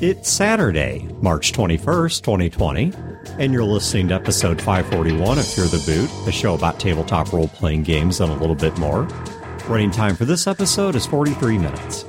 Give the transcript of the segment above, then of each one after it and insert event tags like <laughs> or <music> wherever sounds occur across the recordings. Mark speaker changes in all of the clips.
Speaker 1: It's Saturday, March 21st, 2020, and you're listening to episode 541 of Fear the Boot, a show about tabletop role playing games and a little bit more. Running time for this episode is 43 minutes.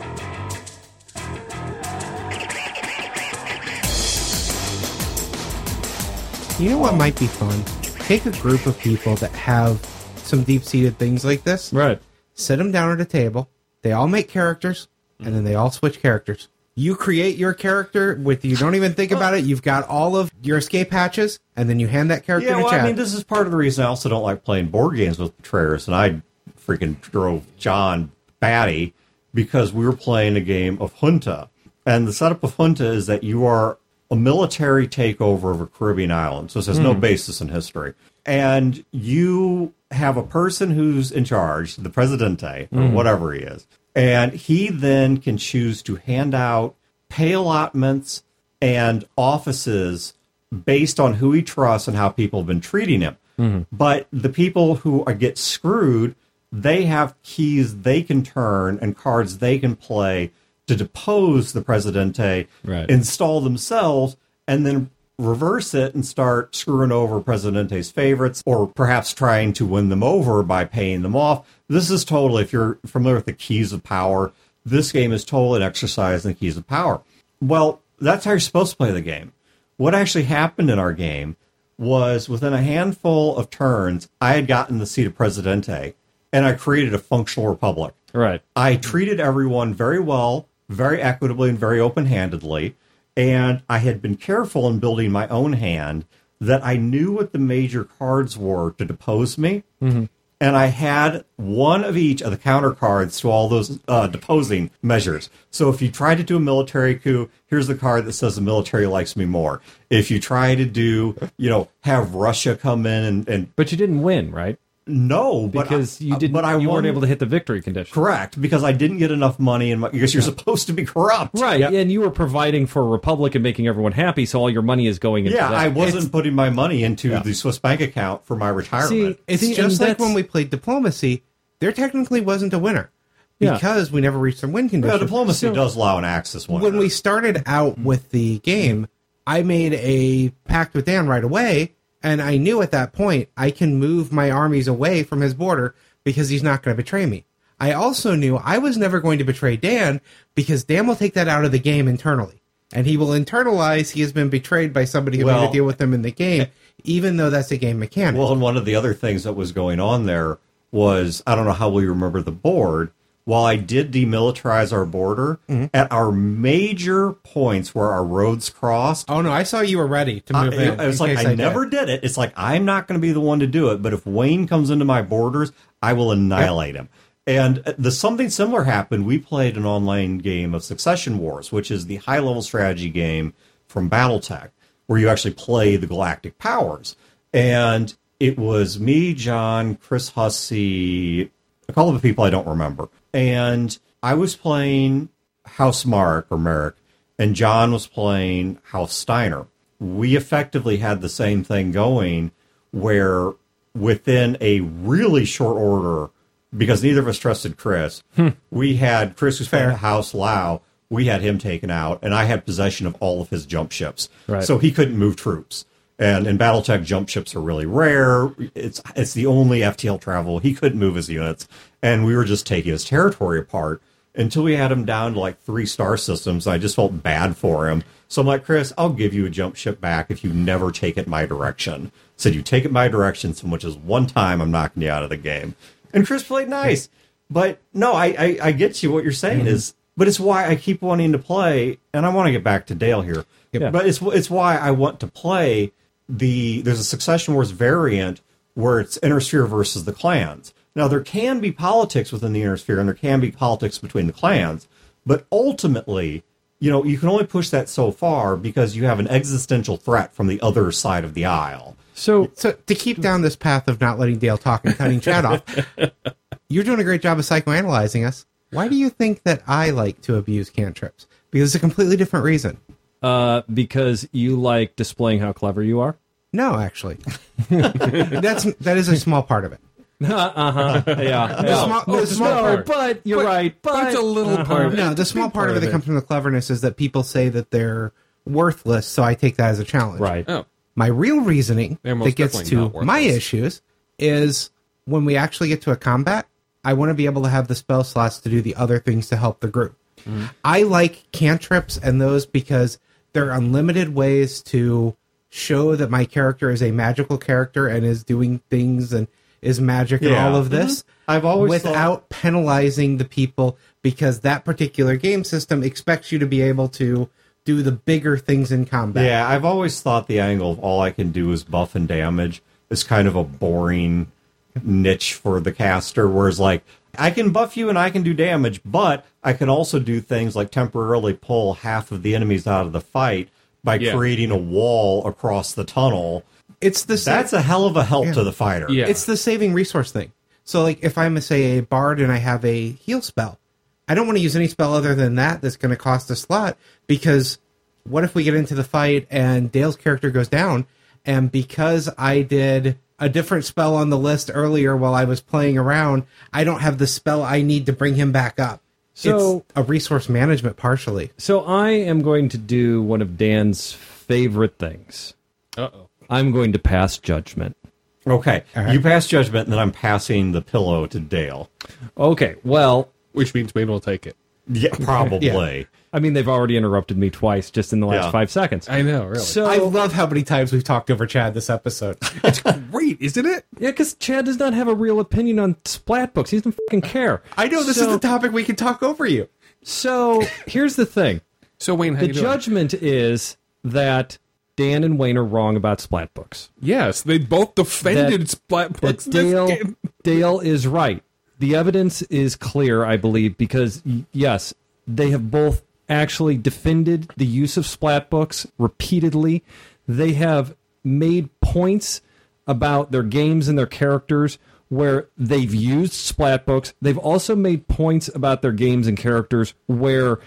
Speaker 2: You know what might be fun? Take a group of people that have some deep seated things like this,
Speaker 3: Right.
Speaker 2: sit them down at a table, they all make characters, and then they all switch characters. You create your character with you don't even think about it. You've got all of your escape hatches, and then you hand that character
Speaker 1: Yeah,
Speaker 2: to
Speaker 1: well,
Speaker 2: Chad.
Speaker 1: I mean, this is part of the reason I also don't like playing board games with betrayers, and I freaking drove John batty because we were playing a game of Junta, and the setup of Junta is that you are a military takeover of a Caribbean island, so this has no hmm. basis in history, and you have a person who's in charge, the Presidente or hmm. whatever he is, and he then can choose to hand out pay allotments and offices based on who he trusts and how people have been treating him. Mm-hmm. But the people who are, get screwed, they have keys they can turn and cards they can play to depose the Presidente,
Speaker 3: Right.
Speaker 1: install themselves, and then reverse it and start screwing over Presidente's favorites or perhaps trying to win them over by paying them off. This is totally, if you're familiar with the keys of power, this game is totally an exercise in the keys of power. Well, that's how you're supposed to play the game. What actually happened in our game was within a handful of turns, I had gotten the seat of Presidente and I created a functional republic.
Speaker 3: Right.
Speaker 1: I treated everyone very well, very equitably, and very open handedly. And I had been careful in building my own hand that I knew what the major cards were to depose me. And I had one of each of the counter cards to all those uh, deposing measures. So if you try to do a military coup, here's the card that says the military likes me more. If you try to do, you know, have Russia come in and, and
Speaker 3: But you didn't win, right?
Speaker 1: No, but
Speaker 3: Because
Speaker 1: I-
Speaker 3: you didn't.
Speaker 1: But I
Speaker 3: you
Speaker 1: won-
Speaker 3: weren't able to hit the victory condition.
Speaker 1: Correct, because I didn't get enough money, and <laughs> because you're supposed to be corrupt,
Speaker 3: Right, and you were providing for a republic and making everyone happy, so all your money is going into
Speaker 1: Yeah,
Speaker 3: that.
Speaker 1: I wasn't
Speaker 2: It's-
Speaker 1: putting my money into
Speaker 3: Yeah.
Speaker 1: the Swiss bank account for my retirement.
Speaker 3: See,
Speaker 2: it's
Speaker 3: See,
Speaker 2: just like when we played diplomacy. There technically wasn't a winner
Speaker 3: Yeah.
Speaker 2: because we never reached the win
Speaker 1: yeah,
Speaker 2: condition.
Speaker 1: diplomacy
Speaker 3: So-
Speaker 1: does allow an access one.
Speaker 2: when we started out with the game, I made a pact with Dan right away, and I knew at that point I can move my armies away from his border because he's not going to betray me. I also knew I was never going to betray Dan because Dan will take that out of the game internally. And he will internalize he has been betrayed by somebody who made
Speaker 1: Well-
Speaker 2: a deal with him in the game, <laughs> even though that's a game mechanic.
Speaker 1: well, and one of the other things that was going on there was I don't know how well you remember the board. While I did demilitarize our border,
Speaker 2: Mm-hmm.
Speaker 1: at our major points where our roads crossed,
Speaker 2: oh no, I saw you were ready to move
Speaker 1: I,
Speaker 2: in.
Speaker 1: it was
Speaker 2: in
Speaker 1: like
Speaker 2: case
Speaker 1: I, never did it. It's like I'm not going to be the one to do it, but if Wayne comes into my borders, I will annihilate him. And uh, the something similar happened. We played an online game of Succession Wars, which is the high level strategy game from BattleTech, where you actually play the galactic powers. And it was me, John, Chris Hussey, a couple of people I don't remember, and I was playing House Mark or Merrick, and John was playing House Steiner. We effectively had the same thing going where within a really short order, because neither of us trusted Chris, hmm. we had Chris who's playing House Liao, we had him taken out, and I had possession of all of his jump ships.
Speaker 3: Right.
Speaker 1: So he couldn't move troops. And in BattleTech, jump ships are really rare. It's it's the only FTL travel. He couldn't move his units, and we were just taking his territory apart until we had him down to like three star systems. I just felt bad for him. So I'm like, Chris, I'll give you a jump ship back if you never take it my direction. Said you take it my direction, so much as one time I'm knocking you out of the game. And Chris played nice, but no, I I, I get you. What you're saying mm-hmm. is, but it's why I keep wanting to play, and I want to get back to Dale here.
Speaker 3: Yeah.
Speaker 1: But it's it's why I want to play the there's a Succession Wars variant where it's Inner Sphere versus the clans. Now there can be politics within the Inner Sphere, and there can be politics between the clans, but ultimately, you know, you can only push that so far because you have an existential threat from the other side of the aisle.
Speaker 3: So
Speaker 2: So to keep down this path of not letting Dale talk and cutting Chad off, <laughs> you're doing a great job of psychoanalyzing us. Why do you think that I like to abuse cantrips? Because it's a completely different reason.
Speaker 3: Uh, because you like displaying how clever you are.
Speaker 2: No, actually, <laughs> that's that is a small part of it. <laughs>
Speaker 3: uh huh. Yeah.
Speaker 2: The small,
Speaker 4: Oh,
Speaker 2: the
Speaker 4: the
Speaker 2: small
Speaker 4: small
Speaker 2: part,
Speaker 4: part.
Speaker 3: but you're right. But
Speaker 4: There's a little part of it.
Speaker 2: no, the small part of it
Speaker 4: it.
Speaker 2: that comes from the cleverness is that people say that they're worthless, so I take that as a challenge.
Speaker 3: right.
Speaker 4: Oh,
Speaker 2: My real reasoning that gets to my issues is when we actually get to a combat, I want to be able to have the spell slots to do the other things to help the group.
Speaker 4: Mm-hmm.
Speaker 2: I like cantrips and those because they're unlimited ways to show that my character is a magical character and is doing things and is magic and all of mm-hmm. this.
Speaker 1: I've always
Speaker 2: without penalizing the people because that particular game system expects you to be able to do the bigger things in combat.
Speaker 1: Yeah, I've always thought the angle of all I can do is buff and damage is kind of a boring niche for the caster. Whereas, like, I can buff you and I can do damage, but I can also do things like temporarily pull half of the enemies out of the fight by
Speaker 4: Yeah.
Speaker 1: creating a wall across the tunnel.
Speaker 2: It's the same.
Speaker 1: That's a hell of a help to the fighter.
Speaker 4: Yeah.
Speaker 2: It's the saving resource thing. So, like, if I'm, a, say, a bard and I have a heal spell, I don't want to use any spell other than that that's going to cost a slot because what if we get into the fight and Dale's character goes down, and because I did a different spell on the list earlier while I was playing around, I don't have the spell I need to bring him back up.
Speaker 3: So-
Speaker 2: it's a resource management partially.
Speaker 3: So I am going to do one of Dan's favorite things.
Speaker 4: uh oh.
Speaker 3: I'm going to pass judgment.
Speaker 1: Okay.
Speaker 2: right.
Speaker 1: You pass judgment, and then I'm passing the pillow to Dale.
Speaker 3: Okay. Well,
Speaker 4: Which means Wayne will take it.
Speaker 1: Yeah, probably. <laughs>
Speaker 3: I mean, they've already interrupted me twice just in the last
Speaker 1: Yeah.
Speaker 3: five seconds.
Speaker 4: I know, really.
Speaker 3: So
Speaker 2: I love how many times we've talked over Chad this episode. <laughs>
Speaker 4: It's great, isn't it?
Speaker 3: yeah, because Chad does not have a real opinion on splat books. He doesn't fucking care.
Speaker 2: I know this
Speaker 3: So-
Speaker 2: is the topic we can talk over you.
Speaker 3: So here's the thing:
Speaker 4: So Wayne, how
Speaker 3: the
Speaker 4: you doing?
Speaker 3: judgment is that Dan and Wayne are wrong about splat books.
Speaker 4: Yes, they both defended
Speaker 3: That-
Speaker 4: Splat
Speaker 3: that
Speaker 4: books. this
Speaker 3: Dale
Speaker 4: game.
Speaker 3: Dale is right. The evidence is clear, I believe, because y- yes, they have both actually defended the use of splat books repeatedly. They have made points about their games and their characters where they've used splat books. They've also made points about their games and characters where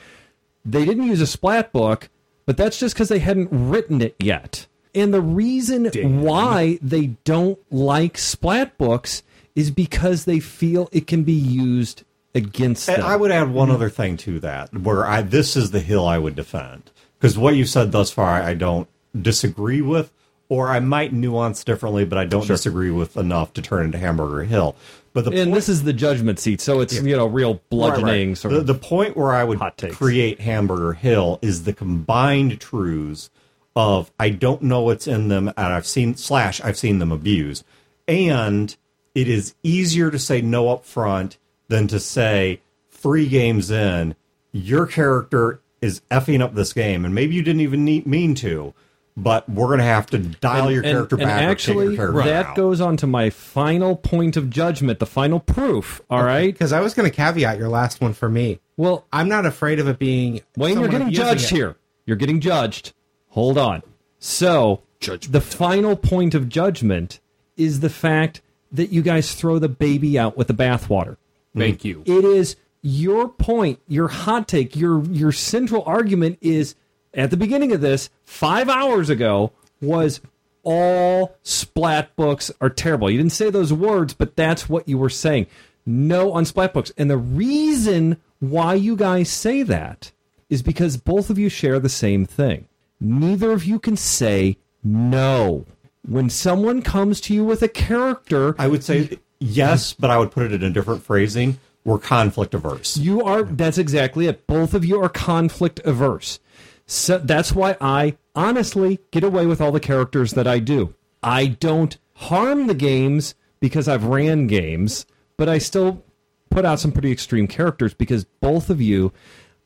Speaker 3: they didn't use a splat book, but that's just because they hadn't written it yet. And the reason why they don't like splat books is because they feel it can be used against them.
Speaker 1: And I would add one mm-hmm. other thing to that, where I this is the hill I would defend because what you said thus far, I don't disagree with, or I might nuance differently, but I don't disagree with enough to turn into Hamburger Hill. But the
Speaker 3: and
Speaker 1: point,
Speaker 3: this is the judgment seat, so it's you know real bludgeoning
Speaker 1: Right, right.
Speaker 3: sort
Speaker 1: the,
Speaker 3: of.
Speaker 1: the point where I would create Hamburger Hill is the combined truths of I don't know what's in them, and I've seen slash I've seen them abused, and it is easier to say no up front than to say three games in your character is effing up this game, and maybe you didn't even need, mean to, but we're going to have to dial your
Speaker 3: and,
Speaker 1: character
Speaker 3: and
Speaker 1: back or take
Speaker 3: actually,
Speaker 1: your character
Speaker 3: that
Speaker 1: out.
Speaker 3: goes on to my final point of judgment, the final proof. All right.
Speaker 2: Because I was going to caveat your last one for me.
Speaker 3: Well,
Speaker 2: I'm not afraid of it being.
Speaker 3: Wayne, you're getting judged
Speaker 2: it.
Speaker 3: here. You're getting judged. Hold on. So,
Speaker 4: Judgment
Speaker 3: the final point of judgment is the fact that you guys throw the baby out with the bathwater.
Speaker 4: Thank mm-hmm. you.
Speaker 3: It is your point, your hot take, your your central argument is at the beginning of this 5 hours ago was all splat books are terrible. You didn't say those words, but that's what you were saying. No on splat books. And the reason why you guys say that is because both of you share the same thing. Neither of you can say no. When someone comes to you with a character,
Speaker 1: I would say yes, but I would put it in a different phrasing. We're conflict averse.
Speaker 3: You are. That's exactly it. Both of you are conflict averse. So that's why I honestly get away with all the characters that I do. I don't harm the games because I've ran games, but I still put out some pretty extreme characters because both of you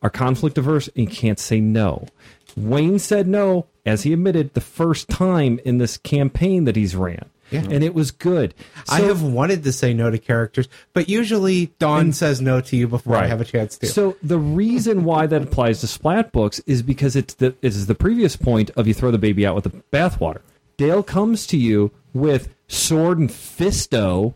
Speaker 3: are conflict averse and you can't say no. Wayne said no, as he admitted, the first time in this campaign that he's ran. And it was good.
Speaker 2: I have wanted to say no to characters, but usually Dawn says no to you before I have a chance to.
Speaker 3: So the reason why that applies to splat books is because it's the it is the previous point of you throw the baby out with the bathwater. Dale comes to you with sword and fisto,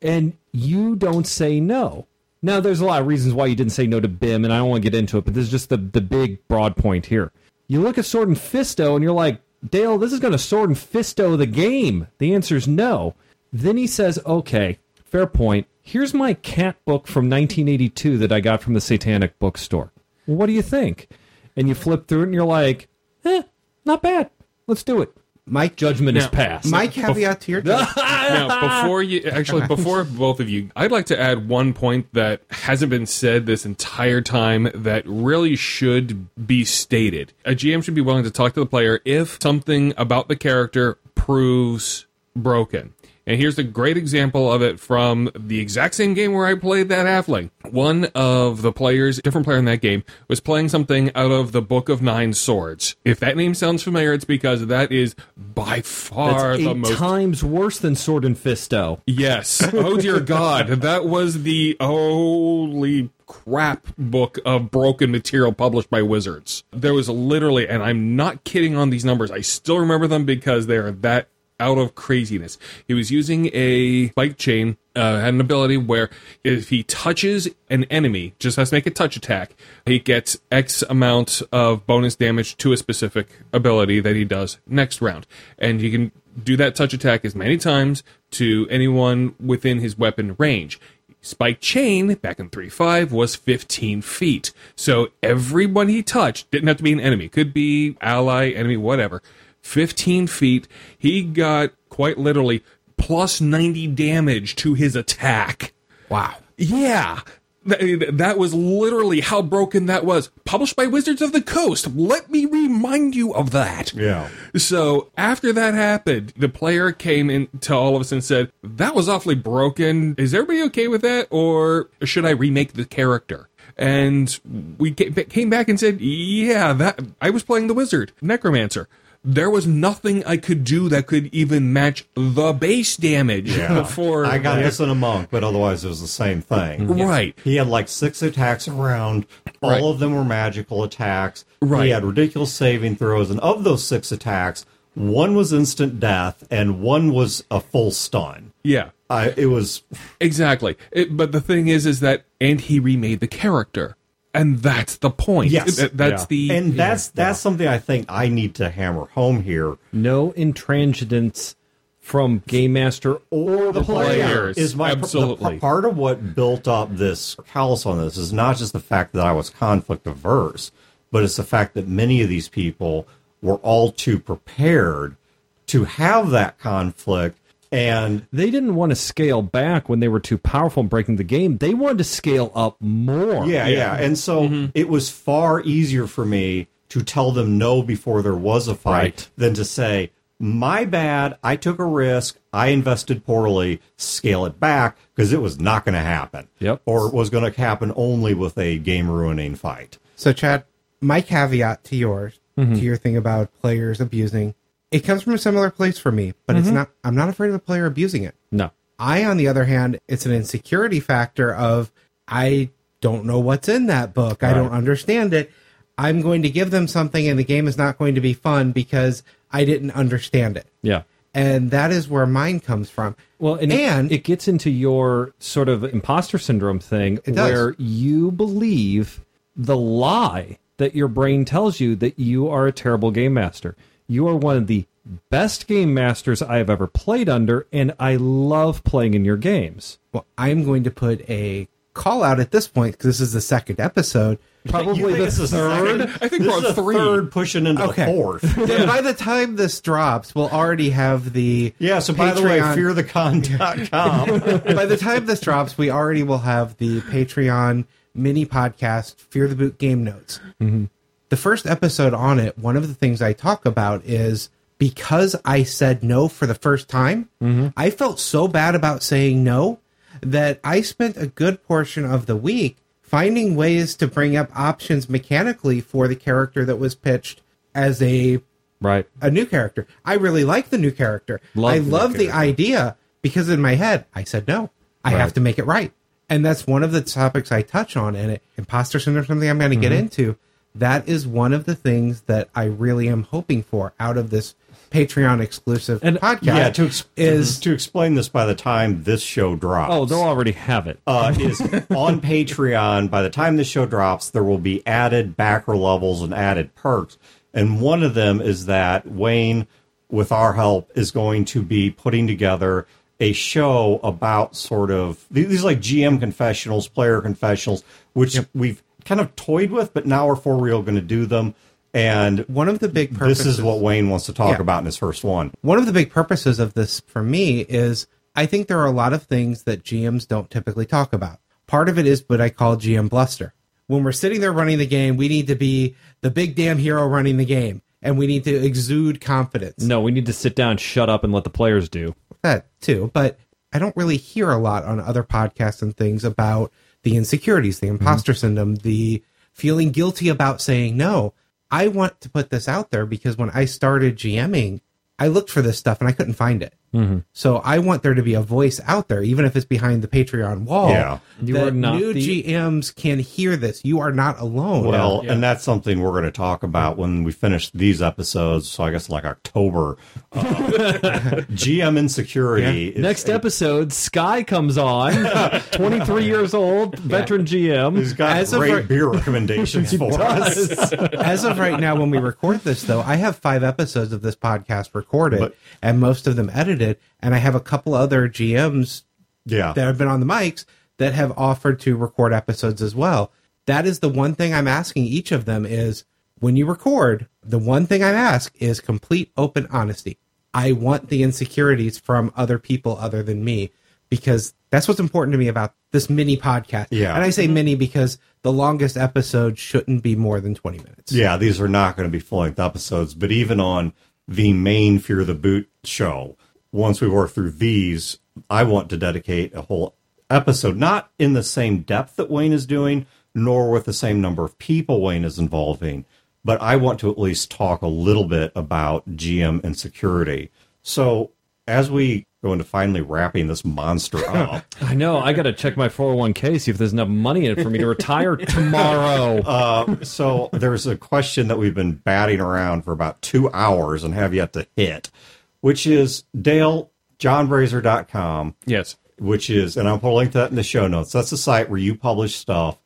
Speaker 3: and you don't say no. Now there's a lot of reasons why you didn't say no to Bim, and I don't want to get into it, but this is just the the big broad point here. You look at sword and fisto, and you're like, Dale, this is going to sword and fisto the game. The answer is no. Then he says, okay, fair point. Here's my cat book from 1982 that I got from the Satanic bookstore. Well, what do you think? And you flip through it and you're like, eh, not bad. Let's do it.
Speaker 2: My
Speaker 3: Judgment is
Speaker 4: Now-
Speaker 3: passed.
Speaker 2: My caveat to your <laughs>
Speaker 4: now, before you actually, before both of you, I'd like to add one point that hasn't been said this entire time that really should be stated. A GM should be willing to talk to the player if something about the character proves broken. And here's a great example of it from the exact same game where I played that halfling. One of the players, different player in that game, was playing something out of the Book of Nine Swords. If that name sounds familiar, it's because that is by far
Speaker 3: That's
Speaker 4: the most
Speaker 3: times worse than Sword and Fisto.
Speaker 4: Yes. Oh dear God, that was the holy crap book of broken material published by Wizards. There was literally, and I'm not kidding on these numbers. I still remember them because they are that out of craziness. He was using a spike chain. Uh, had an ability where if he touches an enemy, just has to make a touch attack, he gets X amount of bonus damage to a specific ability that he does next round. And you can do that touch attack as many times to anyone within his weapon range. Spike chain back in 3.5 was 15 feet. So everyone he touched didn't have to be an enemy. Could be ally, enemy, whatever. 15 feet. He got quite literally plus 90 damage to his attack.
Speaker 2: Wow.
Speaker 4: Yeah. That was literally how broken that was. Published by Wizards of the Coast. Let me remind you of that.
Speaker 1: Yeah.
Speaker 4: So after that happened, the player came in to all of us and said, "That was awfully broken. Is everybody okay with that, or should I remake the character?" And we came back and said, "Yeah, that I was playing the wizard, necromancer. There was nothing I could do that could even match the base damage yeah. before
Speaker 1: I got this in a monk, but otherwise it was the same thing. Mm-hmm.
Speaker 4: Right.
Speaker 1: He had like six attacks around. All
Speaker 4: Right.
Speaker 1: of them were magical attacks.
Speaker 4: Right.
Speaker 1: He had ridiculous saving throws, and of those six attacks, one was instant death and one was a full stun.
Speaker 4: Yeah.
Speaker 1: I, it was
Speaker 4: Exactly. It, but the thing is, is that and he remade the character, and that's the point.
Speaker 1: Yes.
Speaker 4: That- that's
Speaker 3: Yeah.
Speaker 4: the
Speaker 1: and that's that's something I think I need to hammer home here.
Speaker 3: No intransigence from game master or the player.
Speaker 4: players.
Speaker 1: is my
Speaker 4: Absolutely.
Speaker 1: the, part of what built up this callous on this is not just the fact that I was conflict averse, but it's the fact that many of these people were all too prepared to have that conflict and
Speaker 3: They didn't want to scale back when they were too powerful in breaking the game. They wanted to scale up more.
Speaker 1: yeah, yeah. And so it was far easier for me to tell them no before there was a fight
Speaker 3: Right.
Speaker 1: than to say, my bad, I took a risk, I invested poorly, scale it back because it was not going to happen.
Speaker 3: Yep.
Speaker 1: Or it was going to happen only with a game ruining fight.
Speaker 2: So, Chad, my caveat to yours,
Speaker 3: Mm-hmm.
Speaker 2: to your thing about players abusing, it comes from a similar place for me, but
Speaker 3: Mm-hmm.
Speaker 2: it's not. I'm not afraid of a player abusing it.
Speaker 3: No.
Speaker 2: I, on the other hand, it's an insecurity factor of I don't know what's in that book. I don't understand it. I'm going to give them something, and the game is not going to be fun because I didn't understand it.
Speaker 3: Yeah.
Speaker 2: And that is where mine comes from.
Speaker 3: Well, and, it-
Speaker 2: and
Speaker 3: it, gets into your sort of imposter syndrome thing where you believe the lie that your brain tells you that you are a terrible game master. You are one of the best game masters I have ever played under, and I love playing in your games.
Speaker 2: well, I'm going to put a call out at this point because this is the second episode.
Speaker 3: Probably
Speaker 1: You think
Speaker 3: the
Speaker 1: it's the
Speaker 3: third.
Speaker 1: second?
Speaker 4: I think
Speaker 1: this
Speaker 4: we're
Speaker 1: is
Speaker 4: on three.
Speaker 1: third pushing into
Speaker 2: Okay.
Speaker 1: the fourth. <laughs>
Speaker 2: And by the time this drops, we'll already have the
Speaker 1: Yeah, so by the way,
Speaker 2: Patreon-
Speaker 1: fearthecon.com. <laughs>
Speaker 2: by the time this drops, we already will have the Patreon mini podcast, Fear the Boot Game Notes. Mm-hmm. The first episode on it, one of the things I talk about is because I said no for the first time, I felt so bad about saying no that I spent a good portion of the week finding ways to bring up options mechanically for the character that was pitched as a
Speaker 3: Right.
Speaker 2: a new character. I really like the new character.
Speaker 3: Love
Speaker 2: I
Speaker 3: the
Speaker 2: love the
Speaker 3: character.
Speaker 2: idea because in my head I said no. I have to make it right. And that's one of the topics I touch on in it. Imposter syndrome something I'm going to
Speaker 3: Mm-hmm.
Speaker 2: get into. That is one of the things that I really am hoping for out of this Patreon exclusive
Speaker 3: And-
Speaker 2: podcast.
Speaker 1: yeah, to, ex-
Speaker 2: is
Speaker 1: to explain this by the time this show drops.
Speaker 3: Oh, they'll already have it.
Speaker 1: uh, is on Patreon. By the time this show drops, there will be added backer levels and added perks. And one of them is that Wayne, with our help, is going to be putting together a show about sort of these these like GM confessionals, player confessionals, which we've kind of toyed with, but now we're for real going to do them. And
Speaker 2: One of the big purposes.
Speaker 1: this is what Wayne wants to talk
Speaker 2: Yeah.
Speaker 1: about in his first one.
Speaker 2: one of the big purposes of this for me is I think there are a lot of things that GMs don't typically talk about. Part of it is what I call GM bluster. When we're sitting there running the game, we need to be the big damn hero running the game, and we need to exude confidence.
Speaker 3: No, we need to sit down, shut up, and let the players do.
Speaker 2: That too, but I don't really hear a lot on other podcasts and things about the insecurities, the mm-hmm. imposter syndrome, the feeling guilty about saying no. I want to put this out there because when I started GMing, I looked for this stuff and I couldn't find it. So I want there to be a voice out there, even if it's behind the Patreon wall.
Speaker 1: Yeah.
Speaker 3: You
Speaker 2: that
Speaker 3: are not
Speaker 2: new
Speaker 3: the-
Speaker 2: GMs can hear this. You are not alone.
Speaker 1: Well, and that's something we're going to talk about when we finish these episodes. So I guess like October, uh, <laughs> GM insecurity. is
Speaker 3: Next
Speaker 1: a-
Speaker 3: episode, Sky comes on, <laughs> 23 years old, veteran GM.
Speaker 1: He's got
Speaker 2: As
Speaker 1: great
Speaker 2: right-
Speaker 1: beer recommendations <laughs> for us.
Speaker 2: As of right now, when we record this, though, I have five episodes of this podcast recorded
Speaker 1: But-
Speaker 2: and most of them edited. And I have a couple other GMs
Speaker 1: Yeah.
Speaker 2: that have been on the mics that have offered to record episodes as well. That is the one thing I'm asking each of them is when you record, the one thing I ask is complete open honesty. I want the insecurities from other people other than me because that's what's important to me about this mini podcast.
Speaker 1: Yeah.
Speaker 2: And I say mm-hmm. mini because the longest episode shouldn't be more than 20 minutes.
Speaker 1: Yeah, these are not going to be full length episodes, but even on the main Fear the Boot show, once we work through these, I want to dedicate a whole episode, not in the same depth that Wayne is doing, nor with the same number of people Wayne is involving, but I want to at least talk a little bit about GM and security. So as we go into finally wrapping this monster <laughs> up,
Speaker 3: I know. I got to check my 401k, see if there's enough money in it for me to retire tomorrow.
Speaker 1: Uh, <laughs> so there's a question that we've been batting around for about two hours and have yet to hit, which is Dale, johnbrazer.com,
Speaker 4: Yes.
Speaker 1: which is, and I'll put a link to that in the show notes. That's the site where you publish stuff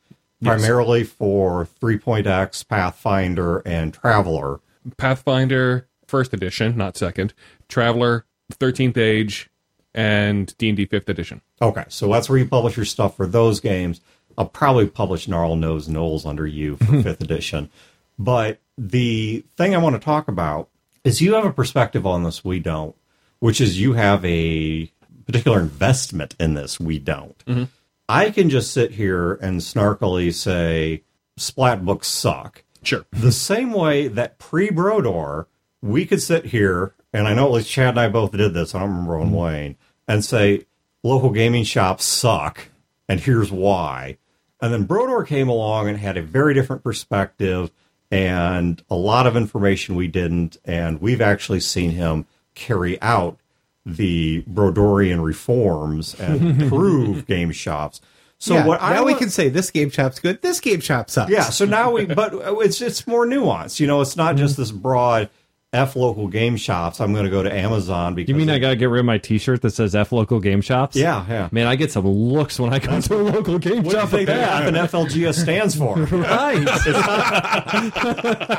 Speaker 1: primarily for 3.x, Pathfinder, and Traveller.
Speaker 4: Pathfinder first edition, not second. Traveller 13th Age and D&D 5th edition.
Speaker 1: Okay, so that's where you publish your stuff for those games. I'll probably publish Gnarl Nose Knowles under you for <laughs> fifth edition. But the thing I want to talk about is you have a perspective on this we don't, which is you have a particular investment in this we don't. Mm-hmm. I can just sit here and snarkily say splat books suck.
Speaker 4: Sure.
Speaker 1: The same way that pre Brodor, we could sit here, and I know at least Chad and I both did this, I don't remember on mm-hmm. Wayne, and say local gaming shops suck, and here's why. And then Brodor came along and had a very different perspective and a lot of information we didn't, and we've actually seen him carry out the Brodorian reforms and <laughs> improve game shops. So
Speaker 2: yeah,
Speaker 1: what I
Speaker 2: now we can say this game shop's good, this game shop sucks.
Speaker 1: yeah, so now we, but it's it's more nuanced. You know, it's not just mm-hmm. this broad f local game shops. I'm going to go to Amazon because
Speaker 3: You mean I got to get rid of my T-shirt that says F local game shops?
Speaker 1: Yeah, yeah.
Speaker 3: Man, I get some looks when I go to a local game
Speaker 1: What do you
Speaker 3: shop.
Speaker 1: think <laughs>
Speaker 3: with
Speaker 1: the F
Speaker 3: that.
Speaker 1: and FLGS stands for? <laughs>
Speaker 3: Right.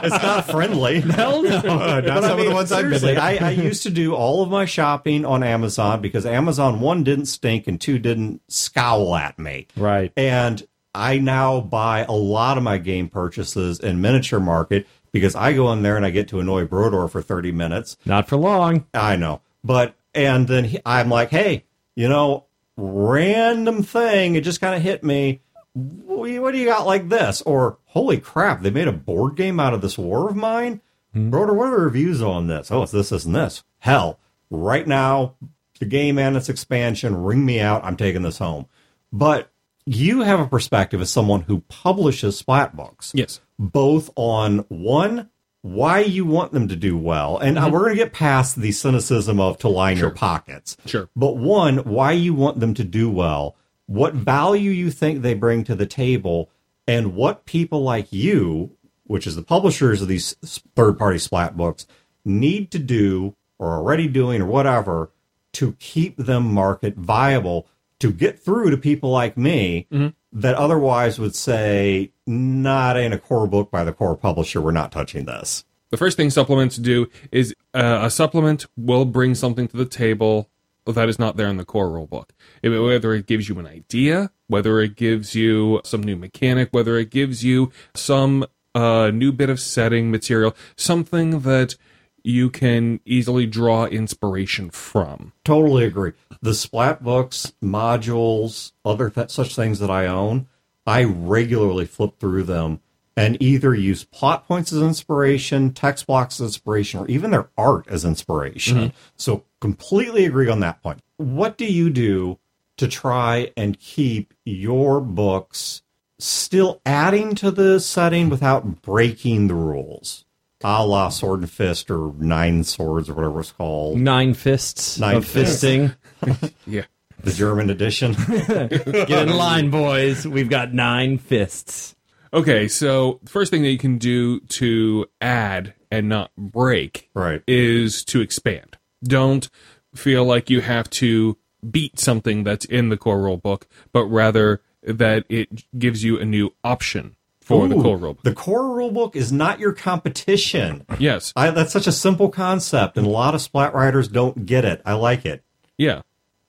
Speaker 1: It's not friendly.
Speaker 3: Hell <laughs> no.
Speaker 2: not
Speaker 1: But
Speaker 2: some of the ones I've been in.
Speaker 1: I, I used to do all of my shopping on Amazon because Amazon one didn't stink and two didn't scowl at me.
Speaker 3: Right.
Speaker 1: And I now buy a lot of my game purchases in miniature market because I go in there and I get to annoy Brodor for 30 minutes.
Speaker 3: Not for long.
Speaker 1: I know. But, and then he, I'm like, hey, you know, random thing. It just kind of hit me. What do you- what do you got like this? Or, holy crap, they made a board game out of this war of mine? Hmm. Brodor, what are the reviews on this? Oh, it's this, this, and this. Hell, right now, the game and its expansion, ring me out. I'm taking this home. But you have a perspective as someone who publishes splat books
Speaker 4: Yes.
Speaker 1: Both on one why you want them to do well and uh, we're going to get past the cynicism of to line your pockets.
Speaker 4: Sure.
Speaker 1: but one why you want them to do well what value you think they bring to the table and what people like you which is the publishers of these third party splat books need to do or already doing or whatever to keep them market viable to get through to people like me that otherwise would say, not in a core book by the core publisher, we're not touching this.
Speaker 4: The first thing supplements do is uh, a supplement will bring something to the table that is not there in the core rule book. Whether it gives you an idea, whether it gives you some new mechanic, whether it gives you some uh, new bit of setting material, something that you can easily draw inspiration from.
Speaker 1: Totally agree. The splat books, modules, other th- such things that I own, I regularly flip through them and either use plot points as inspiration, text blocks as inspiration, or even their art as inspiration. Mm-hmm. So completely agree on that point. What do you do to try and keep your books still adding to the setting without breaking the rules? A la Sword and Fist or Nine Swords or whatever it's called.
Speaker 3: Nine fists
Speaker 1: Nine
Speaker 3: of
Speaker 1: fists.
Speaker 3: fisting. <laughs>
Speaker 4: Yeah.
Speaker 1: The German edition. <laughs>
Speaker 3: Get in line, boys. We've got nine fists.
Speaker 4: Okay, so the first thing that you can do to add and not break
Speaker 1: Right.
Speaker 4: is to expand. Don't feel like you have to beat something that's in the core rule book, but rather that it gives you a new option for the core rule book.
Speaker 1: The core rulebook is not your competition.
Speaker 4: Yes.
Speaker 1: I, that's such a simple concept, and a lot of splat writers don't get it. I like it.
Speaker 4: Yeah.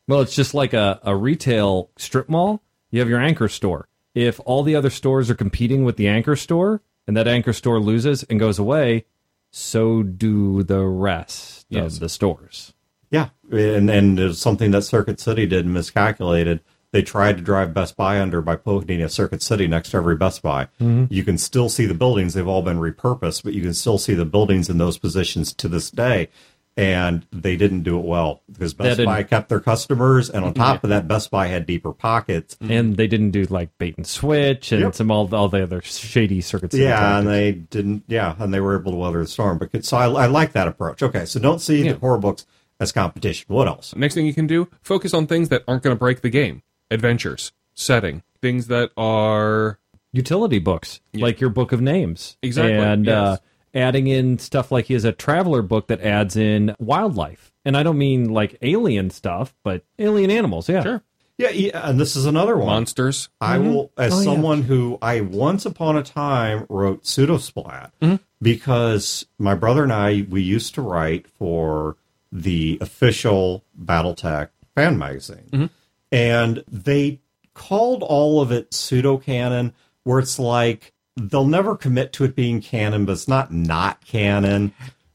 Speaker 3: Well, it's just like a, a retail strip mall. You have your anchor store. If all the other stores are competing with the anchor store and that anchor store loses and goes away, so do the rest
Speaker 4: Yes.
Speaker 3: of the stores.
Speaker 1: Yeah, and and it's something that Circuit City did and miscalculated. They tried to drive Best Buy under by putting a Circuit City next to every Best Buy. Mm-hmm. You can still see the buildings; they've all been repurposed, but you can still see the buildings in those positions to this day. And they didn't do it well because Best
Speaker 3: That
Speaker 1: Buy kept their customers, and on top of that, Best Buy had deeper pockets. Mm-hmm.
Speaker 3: And they didn't do like bait and switch and
Speaker 1: Yep.
Speaker 3: some all, all the other shady circuits.
Speaker 1: Yeah, and they didn't. Yeah, and they were able to weather the storm. But so I, I like that approach. Okay, so don't see
Speaker 4: Yeah.
Speaker 1: the horror books as competition. What else?
Speaker 4: Next thing you can do, focus on things that aren't going to break the game. Adventures, setting, things that are
Speaker 3: utility books, like your book of names.
Speaker 4: Exactly,
Speaker 3: And uh,
Speaker 4: yes.
Speaker 3: uh, adding in stuff like he has a traveler book that adds in wildlife. And I don't mean like alien stuff, but alien animals. Yeah.
Speaker 4: sure
Speaker 1: Yeah, yeah and this is another one.
Speaker 4: monsters.
Speaker 1: I mm-hmm. will, as
Speaker 3: Oh, yeah.
Speaker 1: someone who I once upon a time wrote pseudosplat mm-hmm. because my brother and I we used to write for the official BattleTech fan magazine, mm-hmm. And they called all of it pseudo canon, where it's like they'll never commit to it being canon, but it's not not canon.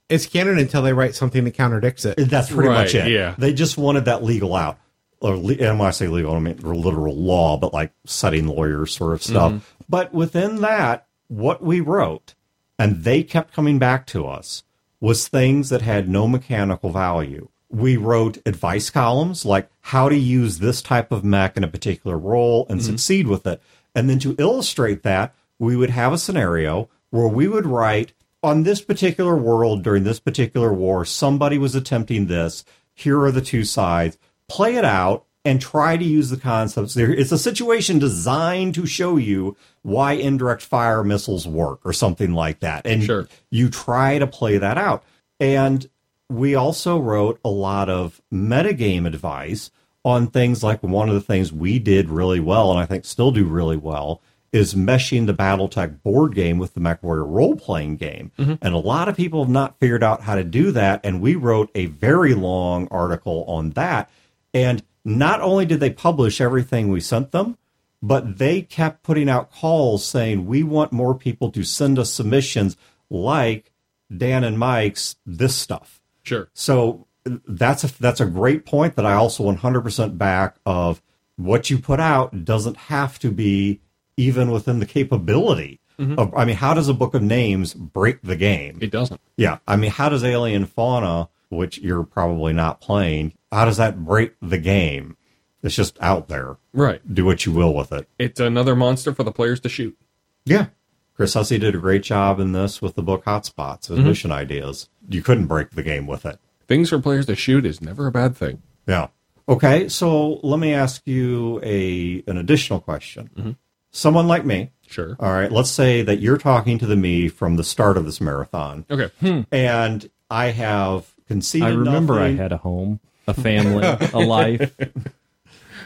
Speaker 2: It's canon until they write something that contradicts it.
Speaker 1: That's pretty
Speaker 4: Right,
Speaker 1: much it.
Speaker 4: yeah.
Speaker 1: They just wanted that legal out. Or, le- and when I say legal, I mean literal law, but like setting lawyers sort of stuff.
Speaker 4: Mm-hmm.
Speaker 1: But within that, what we wrote, and they kept coming back to us, was things that had no mechanical value. We wrote advice columns like how to use this type of mech in a particular role and mm-hmm. succeed with it. And then to illustrate that, we would have a scenario where we would write on this particular world during this particular war, somebody was attempting this. Here are the two sides. Play it out and try to use the concepts there. It's a situation designed to show you why indirect fire missiles work or something like that. And
Speaker 4: Sure.
Speaker 1: you try to play that out. And we also wrote a lot of metagame advice on things like one of the things we did really well, and I think still do really well, is meshing the Battletech board game with the MechWarrior role playing game. Mm-hmm. And a lot of people have not figured out how to do that. And we wrote a very long article on that. And not only did they publish everything we sent them, but they kept putting out calls saying, we want more people to send us submissions like Dan and Mike's this stuff.
Speaker 4: Sure.
Speaker 1: So that's a that's a great point that I also 100% back of what you put out doesn't have to be even within the capability mm-hmm. of I mean how does a book of names break the game?
Speaker 4: It doesn't.
Speaker 1: Yeah, I mean how does alien fauna which you're probably not playing how does that break the game? It's just out there.
Speaker 4: Right.
Speaker 1: Do what you will with it.
Speaker 4: It's another monster for the players to shoot.
Speaker 1: Yeah. Chris Hussey did a great job in this with the book Hotspots, mm-hmm. his mission ideas. You couldn't break the game with it.
Speaker 4: Things for players to shoot is never a bad thing.
Speaker 1: Yeah. Okay, so let me ask you a an additional question. Mm-hmm. Someone like me,
Speaker 4: Sure.
Speaker 1: all right, let's say that you're talking to the me from the start of this marathon,
Speaker 4: Okay. Hmm.
Speaker 1: and I have conceded.
Speaker 3: I remember
Speaker 1: nothing.
Speaker 3: I had a home, a family, a <laughs> life.